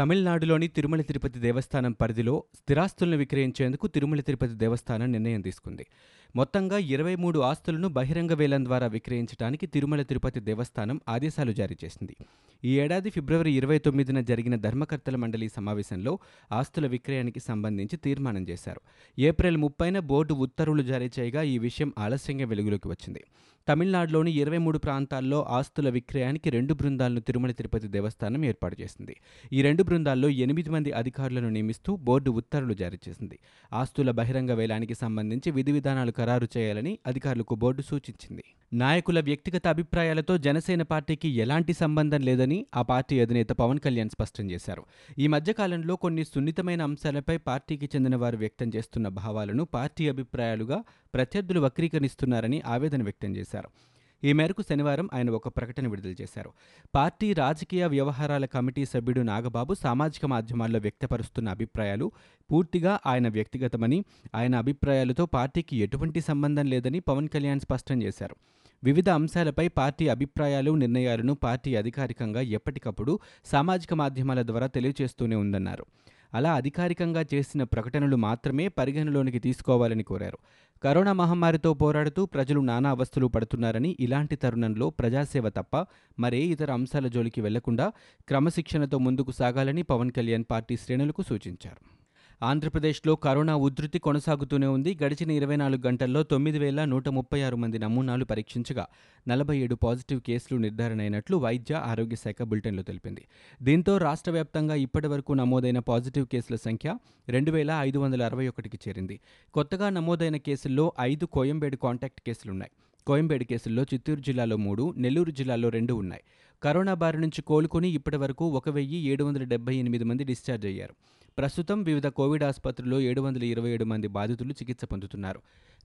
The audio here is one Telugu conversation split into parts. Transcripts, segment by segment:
తమిళనాడులోని తిరుమల తిరుపతి దేవస్థానం పరిధిలో స్థిరాస్తులను విక్రయించేందుకు తిరుమల తిరుపతి దేవస్థానం నిర్ణయం తీసుకుంది. మొత్తంగా ఇరవై మూడు ఆస్తులను బహిరంగ వేలం ద్వారా విక్రయించడానికి తిరుమల తిరుపతి దేవస్థానం ఆదేశాలు జారీ చేసింది. ఈ ఏడాది ఫిబ్రవరి ఇరవై తొమ్మిదిన జరిగిన ధర్మకర్తల మండలి సమావేశంలో ఆస్తుల విక్రయానికి సంబంధించి తీర్మానం చేశారు. ఏప్రిల్ ముప్పైన బోర్డు ఉత్తర్వులు జారీ చేయగా ఈ విషయం ఆలస్యంగా వెలుగులోకి వచ్చింది. తమిళనాడులోని ఇరవై మూడు ప్రాంతాల్లో ఆస్తుల విక్రయానికి రెండు బృందాలను తిరుమల తిరుపతి దేవస్థానం ఏర్పాటు చేసింది. ఈ రెండు బృందాల్లో ఎనిమిది మంది అధికారులను నియమిస్తూ బోర్డు ఉత్తర్వులు జారీ చేసింది. ఆస్తుల బహిరంగ వేలానికి సంబంధించి విధి విధానాలు ఖరారు చేయాలని అధికారులకు బోర్డు సూచించింది. నాయకుల వ్యక్తిగత అభిప్రాయాలతో జనసేన పార్టీకి ఎలాంటి సంబంధం లేదని ఆ పార్టీ అధినేత పవన్ కళ్యాణ్ స్పష్టం చేశారు. ఈ మధ్యకాలంలో కొన్ని సున్నితమైన అంశాలపై పార్టీకి చెందిన వారు వ్యక్తం చేస్తున్న భావాలను పార్టీ అభిప్రాయాలుగా ప్రత్యర్థులు వక్రీకరిస్తున్నారని ఆవేదన వ్యక్తం చేశారు. ఈ మేరకు శనివారం ఆయన ఒక ప్రకటన విడుదల చేశారు. పార్టీ రాజకీయ వ్యవహారాల కమిటీ సభ్యుడు నాగబాబు సామాజిక మాధ్యమాల్లో వ్యక్తపరుస్తున్న అభిప్రాయాలు పూర్తిగా ఆయన వ్యక్తిగతమని ఆయన అభిప్రాయాలతో పార్టీకి ఎటువంటి సంబంధం లేదని పవన్ కళ్యాణ్ స్పష్టం చేశారు. వివిధ అంశాలపై పార్టీ అభిప్రాయాలు నిర్ణయాలను పార్టీ అధికారికంగా ఎప్పటికప్పుడు సామాజిక మాధ్యమాల ద్వారా తెలియజేస్తూనే ఉందన్నారు. అలా అధికారికంగా చేసిన ప్రకటనలు మాత్రమే పరిగణలోనికి తీసుకోవాలని కోరారు. కరోనా మహమ్మారితో పోరాడుతూ ప్రజలు నానా అవస్థలు పడుతున్నారని ఇలాంటి తరుణంలో ప్రజాసేవ తప్ప మరే ఇతర అంశాల జోలికి వెళ్ళకుండా క్రమశిక్షణతో ముందుకు సాగాలని పవన్ కళ్యాణ్ పార్టీ శ్రేణులకు సూచించారు. ఆంధ్రప్రదేశ్లో కరోనా ఉధృతి కొనసాగుతూనే ఉంది. గడిచిన ఇరవై నాలుగు గంటల్లో తొమ్మిది వేల నూట ముప్పై ఆరు మంది నమూనాలు పరీక్షించగా నలభై ఏడు పాజిటివ్ కేసులు నిర్ధారణ అయినట్లు వైద్య ఆరోగ్య శాఖ బులెటిన్లో తెలిపింది. దీంతో రాష్ట్ర వ్యాప్తంగా ఇప్పటి వరకు నమోదైన పాజిటివ్ కేసుల సంఖ్య రెండు వేల ఐదు వందల అరవై ఒకటికి చేరింది. కొత్తగా నమోదైన కేసుల్లో ఐదు కోయంబేడు కాంటాక్ట్ కేసులున్నాయి. కోయంబేడు కేసుల్లో చిత్తూరు జిల్లాలో మూడు నెల్లూరు జిల్లాలో రెండు ఉన్నాయి. కరోనా బారి నుంచి కోలుకొని ఇప్పటి వరకు ఒక వెయ్యి ఏడు వందల డెబ్బై ఎనిమిది మంది డిశ్చార్జ్ అయ్యారు. ప్రస్తుతం వివిధ కోవిడ్ ఆసుపత్రుల్లో ఏడు వందల ఇరవై ఏడు మంది బాధితులు చికిత్స పొందుతున్నారు.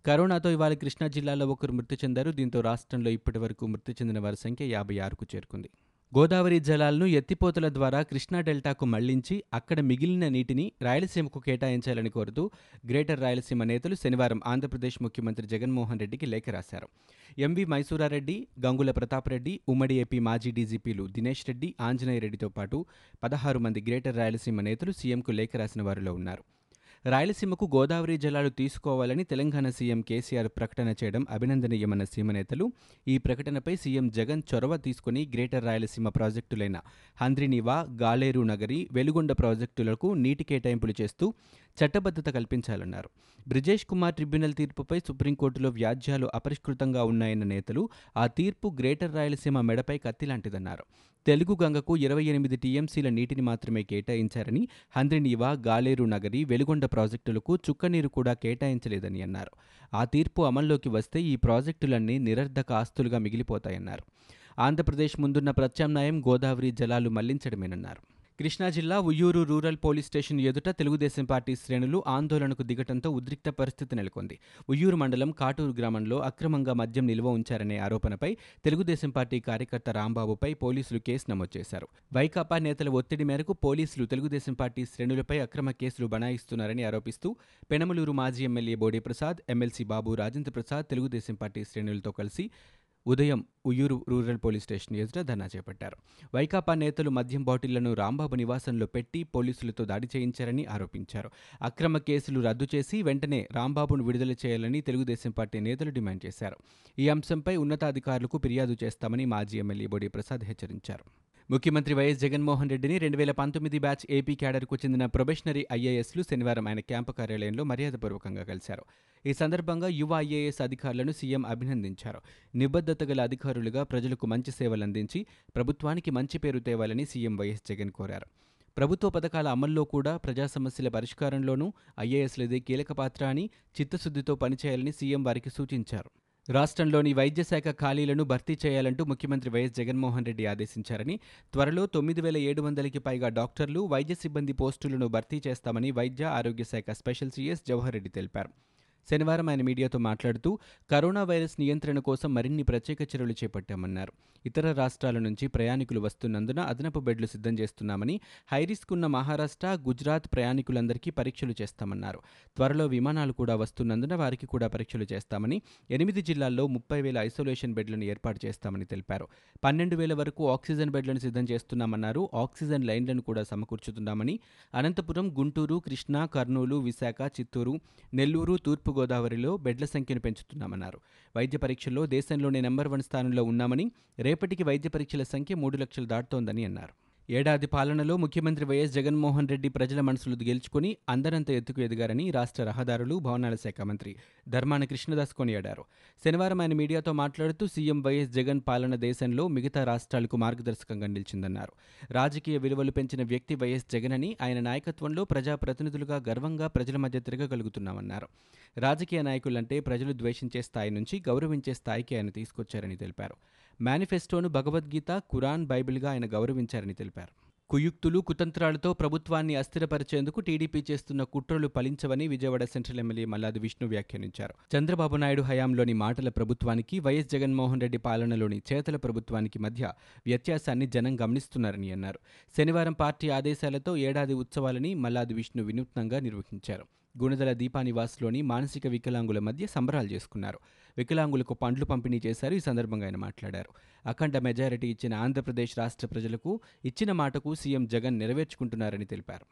కరోనాతో ఇవాళ కృష్ణా జిల్లాలో ఒకరు మృతి చెందారు. దీంతో రాష్ట్రంలో ఇప్పటి వరకు మృతి చెందిన వారి సంఖ్య యాభై ఆరుకు చేరుకుంది. గోదావరి జలాలను ఎత్తిపోతల ద్వారా కృష్ణా డెల్టాకు మళ్ళించి అక్కడ మిగిలిన నీటిని రాయలసీమకు కేటాయించాలని కోరుతూ గ్రేటర్ రాయలసీమ నేతలు శనివారం ఆంధ్రప్రదేశ్ ముఖ్యమంత్రి జగన్మోహన్ రెడ్డికి లేఖ రాశారు. ఎంవి మైసూరారెడ్డి గంగుల ప్రతాప్ రెడ్డి ఉమ్మడి ఏపీ మాజీ డీజీపీలు దినేష్ రెడ్డి ఆంజనేయ రెడ్డితో పాటు పదహారు మంది గ్రేటర్ రాయలసీమ నేతలు సీఎంకు లేఖ రాసిన వారిలో ఉన్నారు. రాయలసీమకు గోదావరి జలాలు తీసుకోవాలని తెలంగాణ సీఎం కేసీఆర్ ప్రకటన చేయడం అభినందనీయమన్న సీమ నేతలు. ఈ ప్రకటనపై సీఎం జగన్ చొరవ తీసుకుని గ్రేటర్ రాయలసీమ ప్రాజెక్టులైన హంద్రినివా గాలేరు నగరి వెలుగొండ ప్రాజెక్టులకు నీటి కేటాయింపులు చేస్తూ చట్టబద్ధత కల్పించాలన్నారు. బ్రిజేష్ కుమార్ ట్రిబ్యునల్ తీర్పుపై సుప్రీంకోర్టులో వ్యాజ్యాలు అపరిష్కృతంగా ఉన్నాయన్న నేతలు ఆ తీర్పు గ్రేటర్ రాయలసీమ మెడపై కత్తిలాంటిదన్నారు. తెలుగు గంగకు ఇరవై ఎనిమిది టీఎంసీల నీటిని మాత్రమే కేటాయించారని హంద్రినీవా గాలేరు నగరి వెలుగొండ ప్రాజెక్టులకు చుక్కనీరు కూడా కేటాయించలేదని అన్నారు. ఆ తీర్పు అమల్లోకి వస్తే ఈ ప్రాజెక్టులన్నీ నిరర్ధక ఆస్తులుగా మిగిలిపోతాయన్నారు. ఆంధ్రప్రదేశ్ ముందున్న ప్రత్యామ్నాయం గోదావరి జలాలు మళ్ళించడమేనన్నారు. కృష్ణా జిల్లా ఉయ్యూరు రూరల్ పోలీస్ స్టేషన్ ఎదుట తెలుగుదేశం పార్టీ శ్రేణులు ఆందోళనకు దిగటంతో ఉద్రిక్త పరిస్థితి నెలకొంది. ఉయ్యూరు మండలం కాటూరు గ్రామంలో అక్రమంగా మద్యం నిల్వ ఉంచారనే ఆరోపణపై తెలుగుదేశం పార్టీ కార్యకర్త రాంబాబుపై పోలీసులు కేసు నమోదు చేశారు. వైకాపా నేతల ఒత్తిడి మేరకు పోలీసులు తెలుగుదేశం పార్టీ శ్రేణులపై అక్రమ కేసులు బనాయిస్తున్నారని ఆరోపిస్తూ పెనమలూరు మాజీ MLA Bodi Prasad MLC Babu Rajendra Prasad Telugu Desam party శ్రేణులతో కలిసి ఉదయం ఉయ్యూరు రూరల్ పోలీస్ స్టేషన్ ఎదుట ధర్నా చేపట్టారు. వైకాపా నేతలు మద్యం బాటిళ్ళను రాంబాబు నివాసంలో పెట్టి పోలీసులతో దాడి చేయించారని ఆరోపించారు. అక్రమ కేసులు రద్దు చేసి వెంటనే రాంబాబును విడుదల చేయాలని తెలుగుదేశం పార్టీ నేతలు డిమాండ్ చేశారు. ఈ అంశంపై ఉన్నతాధికారులకు ఫిర్యాదు చేస్తామని మాజీ ఎమ్మెల్యే బోడి ప్రసాద్ హెచ్చరించారు. ముఖ్యమంత్రి వైఎస్ జగన్మోహన్ రెడ్డిని రెండు వేల పంతొమ్మిది బ్యాచ్ ఏపీ క్యాడర్కు చెందిన ప్రొబెషనరీ ఐఏఎస్లు శనివారం ఆయన క్యాంపు కార్యాలయంలో మర్యాదపూర్వకంగా కలిశారు. ఈ సందర్భంగా యువ ఐఏఎస్ అధికారులను సీఎం అభినందించారు. నిబద్ధత గల అధికారులుగా ప్రజలకు మంచి సేవలందించి ప్రభుత్వానికి మంచి పేరు తేవాలని సీఎం వైఎస్ జగన్ కోరారు. ప్రభుత్వ పథకాల అమల్లో కూడా ప్రజా సమస్యల పరిష్కారంలోనూ ఐఏఎస్లదే కీలక పాత్ర అని చిత్తశుద్ధితో పనిచేయాలని సీఎం వారికి సూచించారు. రాష్ట్రంలోని వైద్య శాఖ ఖాళీలను భర్తీ చేయాలంటూ ముఖ్యమంత్రి వైఎస్ జగన్మోహన్ రెడ్డి ఆదేశించారని త్వరలో తొమ్మిది వేల ఏడు వందలకి పైగా డాక్టర్లు వైద్య సిబ్బంది పోస్టులను భర్తీ చేస్తామని వైద్య ఆరోగ్య శాఖ స్పెషల్ సీఎస్ జవహర్ రెడ్డి తెలిపారు. శనివారం ఆయన మీడియాతో మాట్లాడుతూ కరోనా వైరస్ నియంత్రణ కోసం మరిన్ని ప్రత్యేక చర్యలు చేపట్టామన్నారు. ఇతర రాష్ట్రాల నుంచి ప్రయాణికులు వస్తున్నందున అదనపు బెడ్లు సిద్ధం చేస్తున్నామని హైరిస్క్ ఉన్న మహారాష్ట్ర గుజరాత్ ప్రయాణికులందరికీ పరీక్షలు చేస్తామన్నారు. త్వరలో విమానాలు కూడా వస్తున్నందున వారికి కూడా పరీక్షలు చేస్తామని ఎనిమిది జిల్లాల్లో ముప్పై వేల ఐసోలేషన్ బెడ్లను ఏర్పాటు చేస్తామని తెలిపారు. పన్నెండు వేల వరకు ఆక్సిజన్ బెడ్లను సిద్ధం చేస్తున్నామన్నారు. ఆక్సిజన్ లైన్లను కూడా సమకూర్చుతున్నామని అనంతపురం గుంటూరు కృష్ణా కర్నూలు విశాఖ చిత్తూరు నెల్లూరు తూర్పు తూర్పుగోదావరిలో బెడ్ల సంఖ్యను పెంచుతున్నామన్నారు. వైద్య పరీక్షల్లో దేశంలోనే నెంబర్ వన్ స్థానంలో ఉన్నామని రేపటికి వైద్య పరీక్షల సంఖ్య మూడు లక్షలు దాటుతోందని అన్నారు. ఏడాది పాలనలో ముఖ్యమంత్రి వైఎస్ జగన్మోహన్ రెడ్డి ప్రజల మనసులు గెలుచుకుని అందరంత ఎత్తుకు ఎదిగారని రాష్ట్ర రహదారులు భవనాల శాఖ మంత్రి ధర్మాన కృష్ణదాస్ కొనియాడారు. శనివారం ఆయన మీడియాతో మాట్లాడుతూ సీఎం వైఎస్ జగన్ పాలన దేశంలో మిగతా రాష్ట్రాలకు మార్గదర్శకంగా నిలిచిందన్నారు. రాజకీయ విలువలు పెంచిన వ్యక్తి వైఎస్ జగన్ అని ఆయన నాయకత్వంలో ప్రజాప్రతినిధులుగా గర్వంగా ప్రజల మధ్య తిరగగలుగుతున్నామన్నారు. రాజకీయ నాయకులంటే ప్రజలు ద్వేషించే స్థాయి నుంచి గౌరవించే స్థాయికి ఆయన తీసుకొచ్చారని తెలిపారు. మేనిఫెస్టోను భగవద్గీత కురాన్ బైబిల్గా ఆయన గౌరవించారని తెలిపారు. కుయుక్తులు కుతంత్రాలతో ప్రభుత్వాన్ని అస్థిరపరిచేందుకు టీడీపీ చేస్తున్న కుట్రలు ఫలించవని విజయవాడ సెంట్రల్ ఎమ్మెల్యే మల్లాది విష్ణు వ్యాఖ్యానించారు. చంద్రబాబు నాయుడు హయాంలోని మాటల ప్రభుత్వానికి వైఎస్ జగన్మోహన్ రెడ్డి పాలనలోని చేతల ప్రభుత్వానికి మధ్య వ్యత్యాసాన్ని జనం గమనిస్తున్నారని అన్నారు. శనివారం పార్టీ ఆదేశాలతో ఏడాది ఉత్సవాలని మల్లాది విష్ణు వినూత్నంగా నిర్వహించారు. గుణదల దీపానివాస్లోని మానసిక వికలాంగుల మధ్య సంబరాలు చేసుకున్నారు. వికలాంగులకు పండ్లు పంపిణీ చేశారు. ఈ సందర్భంగా ఆయన మాట్లాడారు. అఖండ మెజారిటీ ఇచ్చిన ఆంధ్రప్రదేశ్ రాష్ట్ర ప్రజలకు ఇచ్చిన మాటకు సీఎం జగన్ నెరవేర్చుకుంటున్నారని తెలిపారు.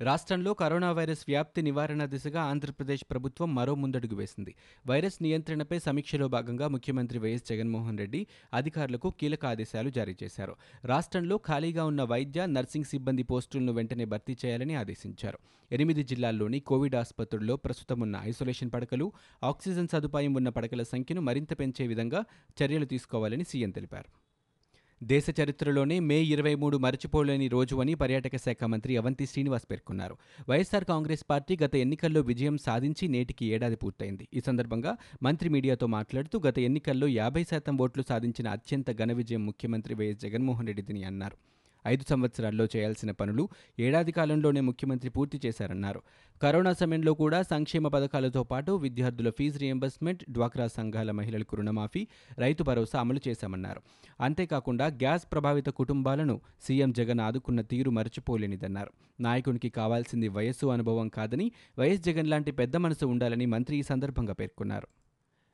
రాష్ట్రంలో కరోనా వైరస్ వ్యాప్తి నివారణ దిశగా ఆంధ్రప్రదేశ్ ప్రభుత్వం మరో ముందడుగు వేసింది. వైరస్ నియంత్రణపై సమీక్షలో భాగంగా ముఖ్యమంత్రి వైఎస్ జగన్మోహన్ రెడ్డి అధికారులకు కీలక ఆదేశాలు జారీ చేశారు. రాష్ట్రంలో ఖాళీగా ఉన్న వైద్య నర్సింగ్ సిబ్బంది పోస్టులను వెంటనే భర్తీ చేయాలని ఆదేశించారు. ఎనిమిది జిల్లాల్లోని కోవిడ్ ఆసుపత్రుల్లో ప్రస్తుతం ఉన్న ఐసోలేషన్ పడకలు ఆక్సిజన్ సదుపాయం ఉన్న పడకల సంఖ్యను మరింత పెంచే విధంగా చర్యలు తీసుకోవాలని సీఎం తెలిపారు. దేశ చరిత్రలోనే మే ఇరవై మూడు మరచిపోలేని రోజు అని పర్యాటక శాఖ మంత్రి అవంతి శ్రీనివాస్ పేర్కొన్నారు. వైఎస్ఆర్ కాంగ్రెస్ పార్టీ గత ఎన్నికల్లో విజయం సాధించి నేటికి ఏడాది పూర్తయింది. ఈ సందర్భంగా మంత్రి మీడియాతో మాట్లాడుతూ గత ఎన్నికల్లో యాభై శాతం ఓట్లు సాధించిన అత్యంత ఘన విజయం ముఖ్యమంత్రి వైఎస్ జగన్మోహన్ రెడ్డిదని అన్నారు. ఐదు సంవత్సరాల్లో చేయాల్సిన పనులు ఏడాది కాలంలోనే ముఖ్యమంత్రి పూర్తి చేశారన్నారు. కరోనా సమయంలో కూడా సంక్షేమ పథకాలతో పాటు విద్యార్థుల ఫీజు రియంబర్స్మెంట్ డ్వాక్రా సంఘాల మహిళలకు రుణమాఫీ రైతు భరోసా అమలు చేశామన్నారు. అంతేకాకుండా గ్యాస్ ప్రభావిత కుటుంబాలను సీఎం జగన్ ఆదుకున్న తీరు మరచిపోలేనిదన్నారు. నాయకునికి కావాల్సింది వయస్సు అనుభవం కాదని వైఎస్ జగన్ లాంటి పెద్ద మనసు ఉండాలని మంత్రి ఈ సందర్భంగా పేర్కొన్నారు.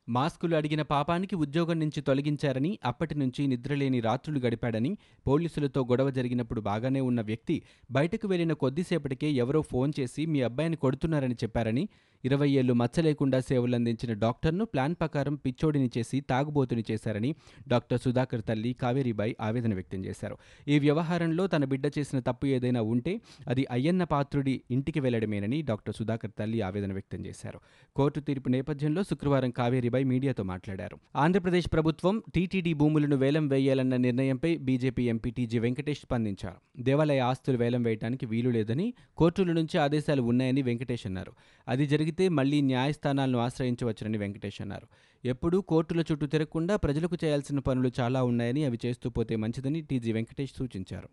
మాస్కులు అడిగిన పాపానికి ఉద్యోగం నుంచి తొలగించారని అప్పటి నుంచి నిద్రలేని రాత్రులు గడిపాడని పోలీసులతో గొడవ జరిగినప్పుడు బాగానే ఉన్న వ్యక్తి బయటకు వెళ్ళిన కొద్దిసేపటికే ఎవరో ఫోన్ చేసి మీ అబ్బాయిని కొడుతున్నారని చెప్పారని ఇరవై ఏళ్ళు మచ్చలేకుండా సేవలందించిన డాక్టర్ను ప్లాన్ ప్రకారం పిచ్చోడిని చేసి తాగుబోతుని చేశారని డాక్టర్ సుధాకర్ తల్లి కావేరీబాయి ఆవేదన వ్యక్తం చేశారు. ఈ వ్యవహారంలో తన బిడ్డ చేసిన తప్పు ఏదైనా ఉంటే అది అయ్యన్న పాత్రుడి ఇంటికి వెళ్ళడమేనని డాక్టర్ సుధాకర్ తల్లి ఆవేదన వ్యక్తం చేశారు. కోర్టు తీర్పు నేపథ్యంలో శుక్రవారం కావేరీబాయి మీడియాతో మాట్లాడారు. ఆంధ్రప్రదేశ్ ప్రభుత్వం టీటీడీ భూములను వేలం వేయాలన్న నిర్ణయంపై బీజేపీ ఎంపీ టీజీ వెంకటేష్ స్పందించారు. దేవాలయ ఆస్తులు వేలం వేయడానికి వీలు లేదని కోర్టుల నుంచి ఆదేశాలు ఉన్నాయని వెంకటేష్ అన్నారు. అది జరిగితే మళ్ళీ న్యాయస్థానాలను ఆశ్రయించవచ్చునని వెంకటేష్ అన్నారు. ఎప్పుడూ కోర్టుల చుట్టూ తిరగకుండా ప్రజలకు చేయాల్సిన పనులు చాలా ఉన్నాయని అవి చేస్తూ పోతే మంచిదని టీజీ వెంకటేష్ సూచించారు.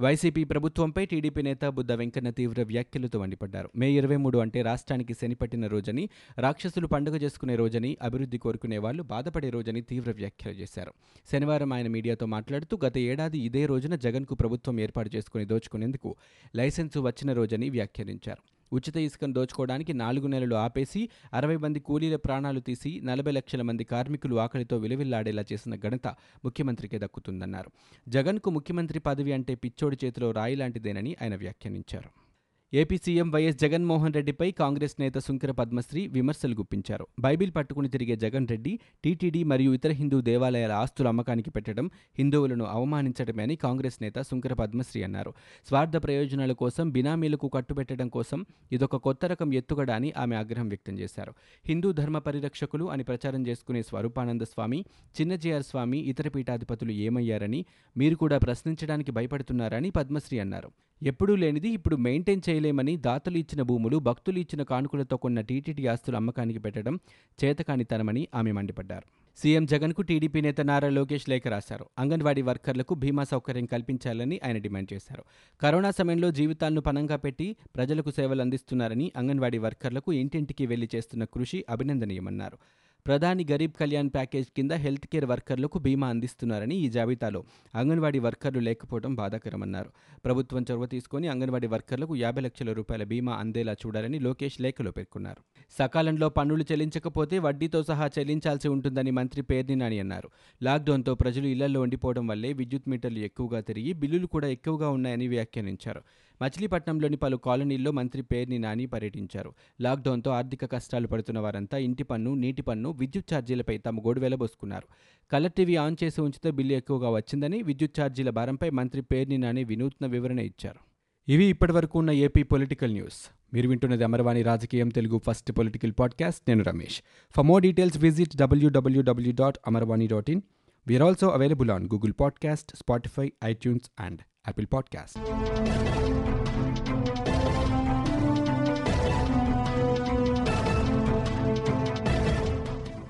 వైసీపీ ప్రభుత్వంపై టీడీపీ నేత బుద్ధ వెంకన్న తీవ్ర వ్యాఖ్యలతో మండిపడ్డారు. మే ఇరవై మూడు అంటే రాష్ట్రానికి శనిపట్టిన రోజని రాక్షసులు పండుగ చేసుకునే రోజని అభివృద్ధి కోరుకునే వాళ్ళు బాధపడే రోజని తీవ్ర వ్యాఖ్యలు చేశారు. శనివారం ఆయన మీడియాతో మాట్లాడుతూ గత ఏడాది ఇదే రోజున జగన్కు ప్రభుత్వం ఏర్పాటు చేసుకుని దోచుకునేందుకు లైసెన్సు వచ్చిన రోజని వ్యాఖ్యానించారు. ఉచిత ఇసుకను దోచుకోవడానికి నాలుగు నెలలు ఆపేసి అరవై మంది కూలీల ప్రాణాలు తీసి నలభై లక్షల మంది కార్మికులు ఆకలితో విలువిల్లాడేలా చేసిన ఘనత ముఖ్యమంత్రికే దక్కుతుందన్నారు. జగన్కు ముఖ్యమంత్రి పదవి అంటే పిచ్చోడి చేతిలో రాయి లాంటిదేనని ఆయన వ్యాఖ్యానించారు. ఏపీ సీఎం వైఎస్ జగన్మోహన్ రెడ్డిపై కాంగ్రెస్ నేత సుంకర పద్మశ్రీ విమర్శలు గుప్పించారు. బైబిల్ పట్టుకుని తిరిగే జగన్ రెడ్డి టీటీడీ మరియు ఇతర హిందూ దేవాలయాల ఆస్తుల అమ్మకానికి పెట్టడం హిందువులను అవమానించడమే అని కాంగ్రెస్ నేత సుంకర పద్మశ్రీ అన్నారు. స్వార్థ ప్రయోజనాల కోసం బినామీలకు కట్టుబెట్టడం కోసం ఇదొక కొత్త రకం ఎత్తుగడ అని ఆమె ఆగ్రహం వ్యక్తం చేశారు. హిందూ ధర్మ పరిరక్షకులు అని ప్రచారం చేసుకునే స్వరూపానంద స్వామి చిన్నజీఆర్ స్వామి ఇతర పీఠాధిపతులు ఏమయ్యారని మీరు కూడా ప్రశ్నించడానికి భయపడుతున్నారని పద్మశ్రీ అన్నారు. ఎప్పుడూ లేనిది ఇప్పుడు మెయింటైన్ చేయలేమని దాతలు ఇచ్చిన భూములు భక్తులు ఇచ్చిన కానుకలతో కొన్న టీటీడీ ఆస్తులు అమ్మకానికి పెట్టడం చేతకానితనమని ఆమె మండిపడ్డారు. సీఎం జగన్కు టీడీపీ నేత నారా లోకేష్ లేఖ రాశారు. అంగన్వాడీ వర్కర్లకు బీమా సౌకర్యం కల్పించాలని ఆయన డిమాండ్ చేశారు. కరోనా సమయంలో జీవితాలను పణంగా పెట్టి ప్రజలకు సేవలు అందిస్తున్నారని అంగన్వాడీ వర్కర్లకు ఇంటింటికి వెళ్ళి చేస్తున్న కృషి అభినందనీయమన్నారు. ప్రధాని గరీబ్ కళ్యాణ్ ప్యాకేజ్ కింద హెల్త్ కేర్ వర్కర్లకు బీమా అందిస్తున్నారని ఈ జాబితాలో అంగన్వాడీ వర్కర్లు లేకపోవడం బాధాకరమన్నారు. ప్రభుత్వం చొరవ తీసుకుని అంగన్వాడీ వర్కర్లకు యాభై లక్షల రూపాయల బీమా అందేలా చూడాలని లోకేష్ లేఖలో పేర్కొన్నారు. సకాలంలో పన్నులు చెల్లించకపోతే వడ్డీతో సహా చెల్లించాల్సి ఉంటుందని మంత్రి పేర్ని నాని అన్నారు. లాక్డౌన్తో ప్రజలు ఇళ్ళలో ఉండిపోవడం వల్లే విద్యుత్ మీటర్లు ఎక్కువగా తిరిగి బిల్లులు కూడా ఎక్కువగా ఉన్నాయని వ్యాఖ్యానించారు. మచిలీపట్నంలోని పలు కాలనీల్లో మంత్రి పేర్ని నాని పర్యటించారు. లాక్డౌన్తో ఆర్థిక కష్టాలు పడుతున్న వారంతా ఇంటి పన్ను నీటి పన్ను విద్యుత్ ఛార్జీలపై తమ గోడు వెలబోసుకున్నారు కలర్ టీవీ ఆన్ చేసి ఉంచితే బిల్లు ఎక్కువగా వచ్చిందని విద్యుత్ ఛార్జీల భారంపై మంత్రి పేర్ని నాని వినూత్న వివరణ ఇచ్చారు. ఇవి ఇప్పటివరకు ఉన్న ఏపీ పొలిటికల్ న్యూస్. మీరు వింటున్నది అమర్వాణి రాజకీయం తెలుగు ఫస్ట్ పొలిటికల్ పాడ్కాస్ట్. నేను Ramesh. For more details visit W W W dot Amarvani dot in we are also available on Google podcast Spotify iTunes and Apple podcast